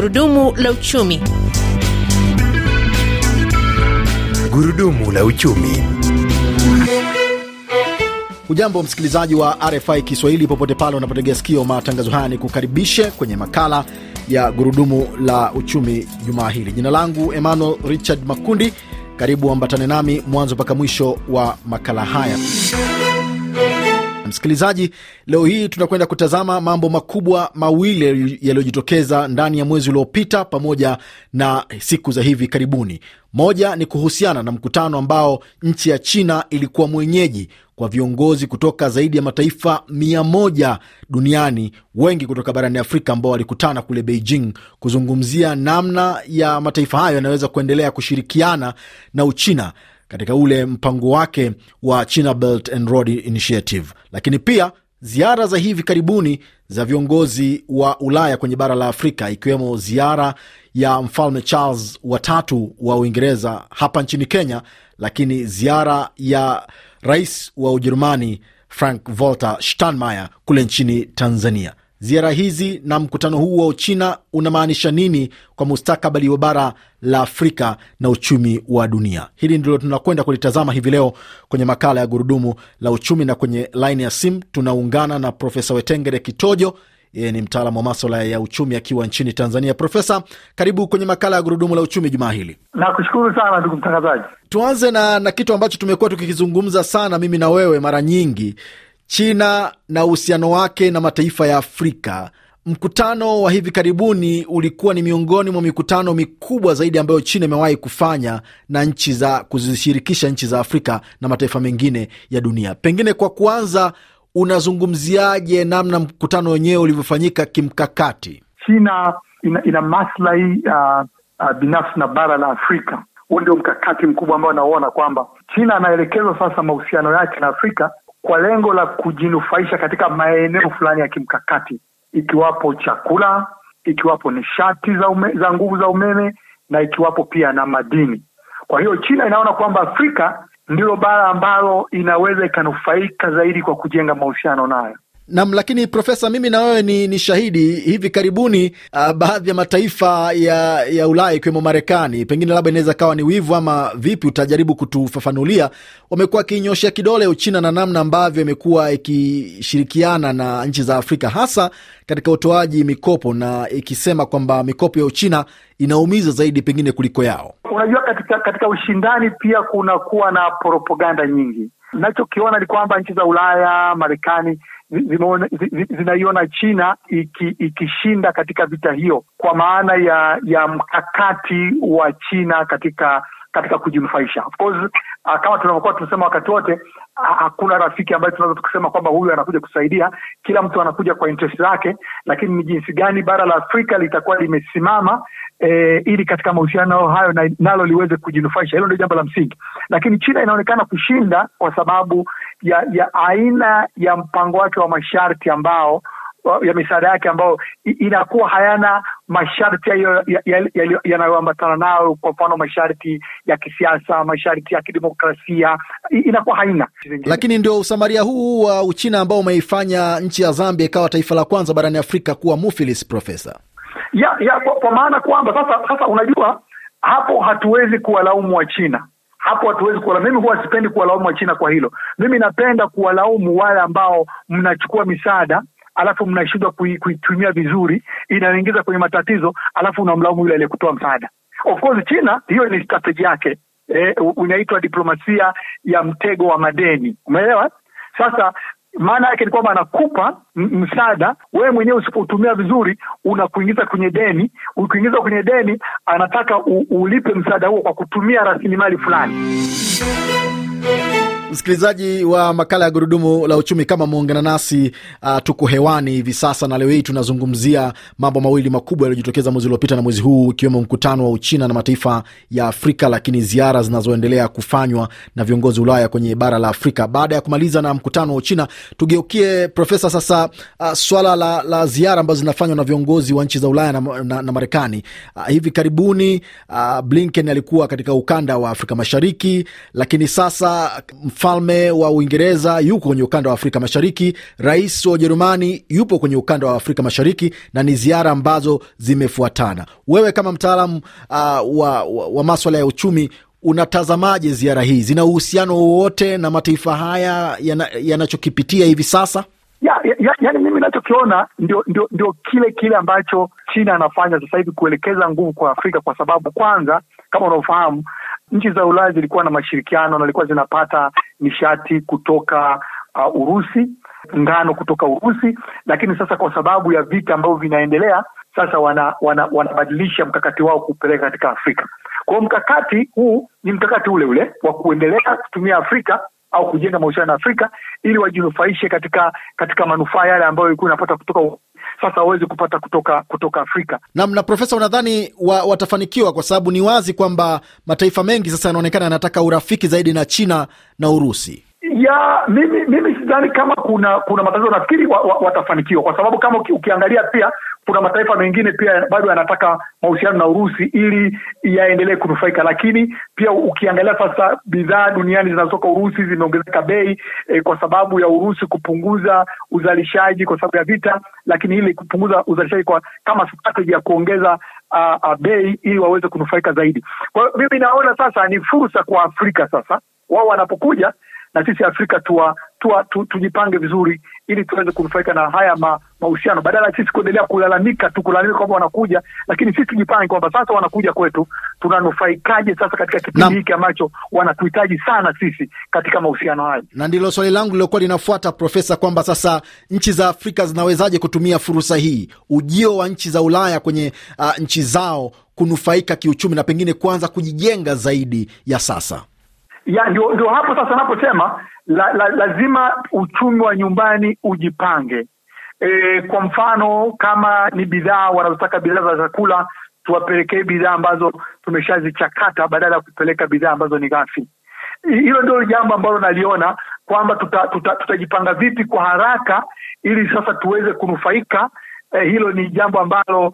Gurudumu la uchumi. Gurudumu la uchumi. Ujambo msikilizaji wa RFI Kiswahili popote pale unapotegea sikio matangazo haya, ni kukaribishe kwenye makala ya gurudumu la uchumi jumaa hili. Jina langu Emmanuel Richard Makundi. Karibu ambatane nami mwanzo mpaka mwisho wa makala haya. Msikilizaji, leo hii tunakwenda kutazama mambo makubwa mawili yaliyojitokeza ndani ya mwezi uliopita pamoja na siku za hivi karibuni. Moja ni kuhusiana na mkutano ambao nchi ya China ilikuwa mwenyeji kwa viongozi kutoka zaidi ya mataifa mia moja duniani, wengi kutoka barani Afrika ambao walikutana kule Beijing kuzungumzia namna ya mataifa hayo yanaweza kuendelea kushirikiana na Uchina katika ule mpango wake wa China Belt and Road Initiative, lakini pia ziara za hivi karibuni za viongozi wa Ulaya kwenye bara la Afrika, ikiwemo ziara ya mfalme Charles watatu wa Uingereza hapa nchini Kenya, lakini ziara ya rais wa Ujerumani Frank Walter Steinmeier kule nchini Tanzania. Ziara hizi na mkutano huu wa Uchina unamaanisha nini kwa mustakabali wa bara la Afrika na uchumi wa dunia? Hili ndilo tunakwenda kulitazama hivi leo kwenye makala ya Gurudumu la Uchumi, na kwenye laini ya simu tunaungana na Profesa Wetengere Kitojo. Yeye ni mtaalamu wa maswala ya uchumi akiwa nchini Tanzania. Profesa, karibu kwenye makala ya Gurudumu la Uchumi jumaa hili. Nakushukuru sana ndugu mtangazaji. Tuanze na, na kitu ambacho tumekuwa tukikizungumza sana mimi na wewe mara nyingi China na uhusiano wake na mataifa ya Afrika. Mkutano wa hivi karibuni ulikuwa ni miongoni mwa mikutano mikubwa zaidi ambayo China imewahi kufanya na nchi za kuzishirikisha nchi za Afrika na mataifa mengine ya dunia. Pengine kwa kuanza, unazungumziaje namna mkutano wenyewe ulivyofanyika kimkakati? China ina, ina maslahi uh, uh, binafsi na bara la Afrika. Huu ndio mkakati mkubwa ambao anaona kwamba China anaelekezwa sasa mahusiano yake na Afrika kwa lengo la kujinufaisha katika maeneo fulani ya kimkakati, ikiwapo chakula, ikiwapo nishati za ume, za nguvu za umeme na ikiwapo pia na madini. Kwa hiyo China inaona kwamba Afrika ndilo bara ambalo inaweza ikanufaika zaidi kwa kujenga mahusiano nayo. Nam, lakini Profesa, mimi na wewe ni, ni shahidi. Hivi karibuni uh, baadhi ya mataifa ya, ya Ulaya ikiwemo Marekani, pengine labda inaweza kawa ni wivu ama vipi, utajaribu kutufafanulia, wamekuwa wakiinyoshea kidole Uchina na namna ambavyo imekuwa ikishirikiana na nchi za Afrika hasa katika utoaji mikopo na ikisema kwamba mikopo ya Uchina inaumiza zaidi pengine kuliko yao. Unajua, katika katika ushindani pia kunakuwa na propaganda nyingi. Nachokiona ni kwamba nchi za Ulaya, Marekani zinaiona China iki, ikishinda katika vita hiyo kwa maana ya ya mkakati wa China katika katika kujinufaisha. Of course kama tunavyokuwa tunasema wakati wote hakuna rafiki ambaye tunaweza tukasema kwamba huyu anakuja kusaidia. Kila mtu anakuja kwa interest zake, lakini ni jinsi gani bara la Afrika litakuwa limesimama eh, ili katika mahusiano hayo na, nalo liweze kujinufaisha. Hilo ndio jambo la msingi, lakini China inaonekana kushinda kwa sababu ya ya aina ya mpango wake wa masharti ambao ya misaada yake ambayo inakuwa hayana masharti yanayoambatana nayo, kwa mfano masharti ya kisiasa, masharti ya kidemokrasia, inakuwa haina. Lakini ndio usamaria huu wa Uchina ambao umeifanya nchi ya Zambia ikawa taifa la kwanza barani Afrika kuwa mufilis, Profesa. Ya, ya kwa, kwa maana kwamba sasa sasa, unajua hapo hatuwezi kuwalaumu wa China hapo hatuwezi kuwala. Mimi huwa sipendi kuwalaumu wa China kwa hilo. Mimi napenda kuwalaumu wale ambao mnachukua misaada alafu mnashindwa kuitumia vizuri, inaingiza kwenye matatizo, alafu unamlaumu yule aliyekutoa msaada. Of course China hiyo ni strategy yake, eh, unaitwa diplomasia ya mtego wa madeni, umeelewa? Sasa maana yake ni kwamba anakupa msaada, wewe mwenyewe usipotumia vizuri unakuingiza kwenye deni. Ukiingiza kwenye deni, anataka ulipe msaada huo kwa kutumia rasilimali fulani. Msikilizaji wa makala ya gurudumu la uchumi, kama muungana nasi uh, tuko hewani hivi sasa, na leo hii tunazungumzia mambo mawili makubwa yaliyojitokeza mwezi uliopita na mwezi huu, ikiwemo mkutano wa Uchina na mataifa ya Afrika, lakini ziara zinazoendelea kufanywa na viongozi Ulaya kwenye bara la Afrika. Baada ya kumaliza na mkutano wa Uchina, tugeukie Profesa sasa uh, swala la, la ziara ambazo zinafanywa na viongozi wa nchi za Ulaya na, na, na Marekani. Uh, hivi karibuni uh, Blinken alikuwa katika ukanda wa Afrika Mashariki, lakini sasa mfalme wa Uingereza yuko kwenye ukanda wa Afrika Mashariki, rais wa Ujerumani yupo kwenye ukanda wa Afrika Mashariki, na ni ziara ambazo zimefuatana. Wewe kama mtaalamu uh, wa, wa, wa maswala ya uchumi unatazamaje ziara hii? Zina uhusiano wowote na mataifa haya yanachokipitia yana hivi sasa? ya, ya, ya, yani mimi nachokiona ndio, ndio, ndio kile kile ambacho China anafanya sasa hivi kuelekeza nguvu kwa Afrika, kwa sababu kwanza, kama unavyofahamu, nchi za Ulaya zilikuwa na mashirikiano na zilikuwa zinapata nishati kutoka uh, Urusi, ngano kutoka Urusi, lakini sasa kwa sababu ya vita ambavyo vinaendelea sasa wana, wana, wanabadilisha mkakati wao kupeleka katika Afrika. Kwa hiyo mkakati huu ni mkakati ule ule wa kuendelea kutumia Afrika au kujenga mahusiano na Afrika ili wajinufaishe katika katika manufaa yale ambayo ilikuwa inapata kutoka sasa waweze kupata kutoka kutoka Afrika. Naam. Na Profesa, unadhani wa, watafanikiwa? Kwa sababu ni wazi kwamba mataifa mengi sasa yanaonekana yanataka urafiki zaidi na China na Urusi. Ya mimi mimi sidhani kama kuna kuna matatizo, nafikiri wa, wa, watafanikiwa kwa sababu kama ukiangalia pia kuna mataifa mengine pia bado yanataka mahusiano na Urusi ili yaendelee kunufaika, lakini pia ukiangalia sasa bidhaa duniani zinazotoka Urusi zimeongezeka bei e, kwa sababu ya Urusi kupunguza uzalishaji kwa sababu ya vita, lakini ili kupunguza uzalishaji kwa kama strategy ya kuongeza uh, uh, bei ili waweze kunufaika zaidi. Kwa hiyo mimi naona sasa ni fursa kwa Afrika sasa wao wanapokuja na sisi Afrika tuwa, tuwa, tu, tujipange vizuri ili tuweze kunufaika na haya ma, mahusiano. Badala ya sisi kuendelea kulalamika tu kulalamika kwamba wanakuja, lakini sisi tujipange kwamba sasa wanakuja kwetu, tunanufaikaje sasa katika kipindi hiki ambacho wanatuhitaji sana sisi katika mahusiano hayo. Na ndilo swali langu lilokuwa linafuata, Profesa, kwamba sasa nchi za Afrika zinawezaje kutumia fursa hii, ujio wa nchi za Ulaya kwenye uh, nchi zao kunufaika kiuchumi na pengine kuanza kujijenga zaidi ya sasa ya ndio, ndio hapo sasa naposema la, la, lazima uchumi wa nyumbani ujipange. E, kwa mfano kama ni bidhaa wanazotaka bidhaa za chakula, tuwapelekee bidhaa ambazo tumeshazichakata badala ya kupeleka bidhaa ambazo ni ghafi. Hilo ndio jambo ambalo naliona kwamba tutajipanga tuta, tuta vipi kwa haraka ili sasa tuweze kunufaika. Eh, hilo ni jambo ambalo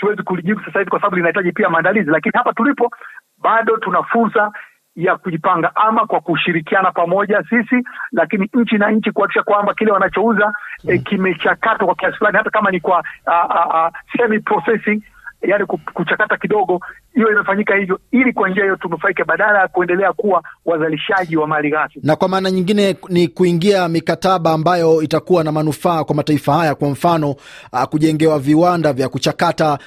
siwezi kulijibu sasa hivi kwa sababu linahitaji pia maandalizi, lakini hapa tulipo bado tuna fursa ya kujipanga ama kwa kushirikiana pamoja sisi, lakini nchi na nchi kuhakikisha kwamba kile wanachouza e, kimechakatwa kwa kiasi fulani, hata kama ni kwa semi processing, yani kuchakata kidogo, hiyo imefanyika hivyo, ili kwa njia hiyo tunufaike, badala ya kuendelea kuwa wazalishaji wa mali ghafi. Na kwa maana nyingine ni kuingia mikataba ambayo itakuwa na manufaa kwa mataifa haya, kwa mfano uh, kujengewa viwanda vya kuchakata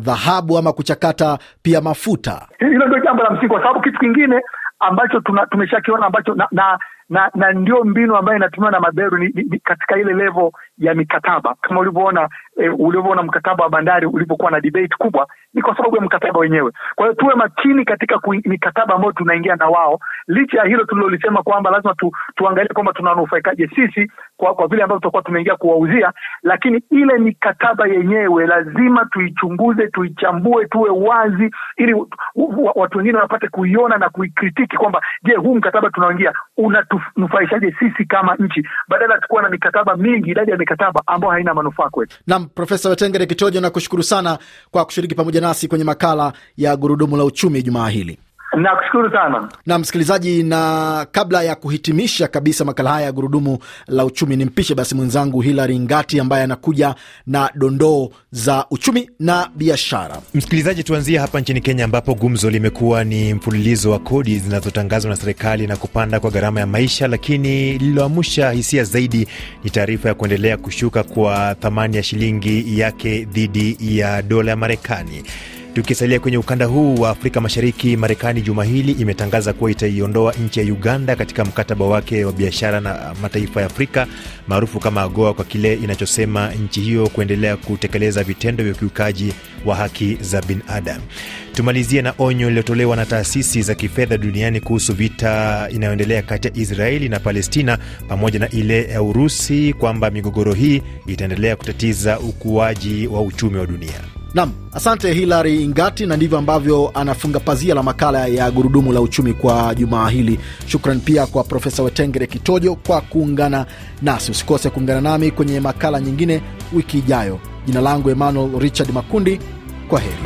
dhahabu uh, uh, ama kuchakata pia mafuta. Hilo ndio jambo la msingi, kwa sababu kitu kingine ambacho tumeshakiona ambacho na, na na na ndio mbinu ambayo inatumiwa na maberu ni, ni, katika ile level ya mikataba. Kama ulivyoona e, ulivyoona mkataba wa bandari ulivyokuwa na debate kubwa, ni kwa sababu ya mkataba wenyewe. Kwa hiyo tuwe makini katika mikataba ambayo tunaingia na wao, licha ya hilo tulilolisema kwamba lazima tu, tuangalie kwamba tunanufaikaje sisi kwa, kwa vile ambavyo tutakuwa tumeingia kuwauzia, lakini ile mikataba yenyewe lazima tuichunguze, tuichambue, tuwe wazi, ili watu wengine wapate kuiona na kuikritiki kwamba je, huu mkataba tunaoingia unatunufaishaje sisi kama nchi, badala ya tukuwa na mikataba mingi, idadi ya mikataba ambayo haina manufaa kwetu. Naam, Profesa Wetengere Kitojo, nakushukuru sana kwa kushiriki pamoja nasi kwenye makala ya Gurudumu la Uchumi jumaa hili. Nakushukuru sana na msikilizaji, na kabla ya kuhitimisha kabisa makala haya ya gurudumu la uchumi, ni mpishe basi mwenzangu Hilary Ngati ambaye anakuja na dondoo za uchumi na biashara. Msikilizaji, tuanzie hapa nchini Kenya ambapo gumzo limekuwa ni mfululizo wa kodi zinazotangazwa na serikali na kupanda kwa gharama ya maisha, lakini lililoamsha hisia zaidi ni taarifa ya kuendelea kushuka kwa thamani ya shilingi yake dhidi ya dola ya Marekani. Tukisalia kwenye ukanda huu wa Afrika Mashariki, Marekani juma hili imetangaza kuwa itaiondoa nchi ya Uganda katika mkataba wake wa biashara na mataifa ya Afrika maarufu kama AGOA kwa kile inachosema nchi hiyo kuendelea kutekeleza vitendo vya ukiukaji wa haki za binadamu. Tumalizie na onyo lililotolewa na taasisi za kifedha duniani kuhusu vita inayoendelea kati ya Israeli na Palestina pamoja na ile ya Urusi kwamba migogoro hii itaendelea kutatiza ukuaji wa uchumi wa dunia. Nam, asante Hilary Ingati, na ndivyo ambavyo anafunga pazia la makala ya gurudumu la uchumi kwa jumaa hili. Shukran pia kwa Profesa Wetengere Kitojo kwa kuungana nasi. Usikose kuungana nami kwenye makala nyingine wiki ijayo. Jina langu Emmanuel Richard Makundi, kwa heri.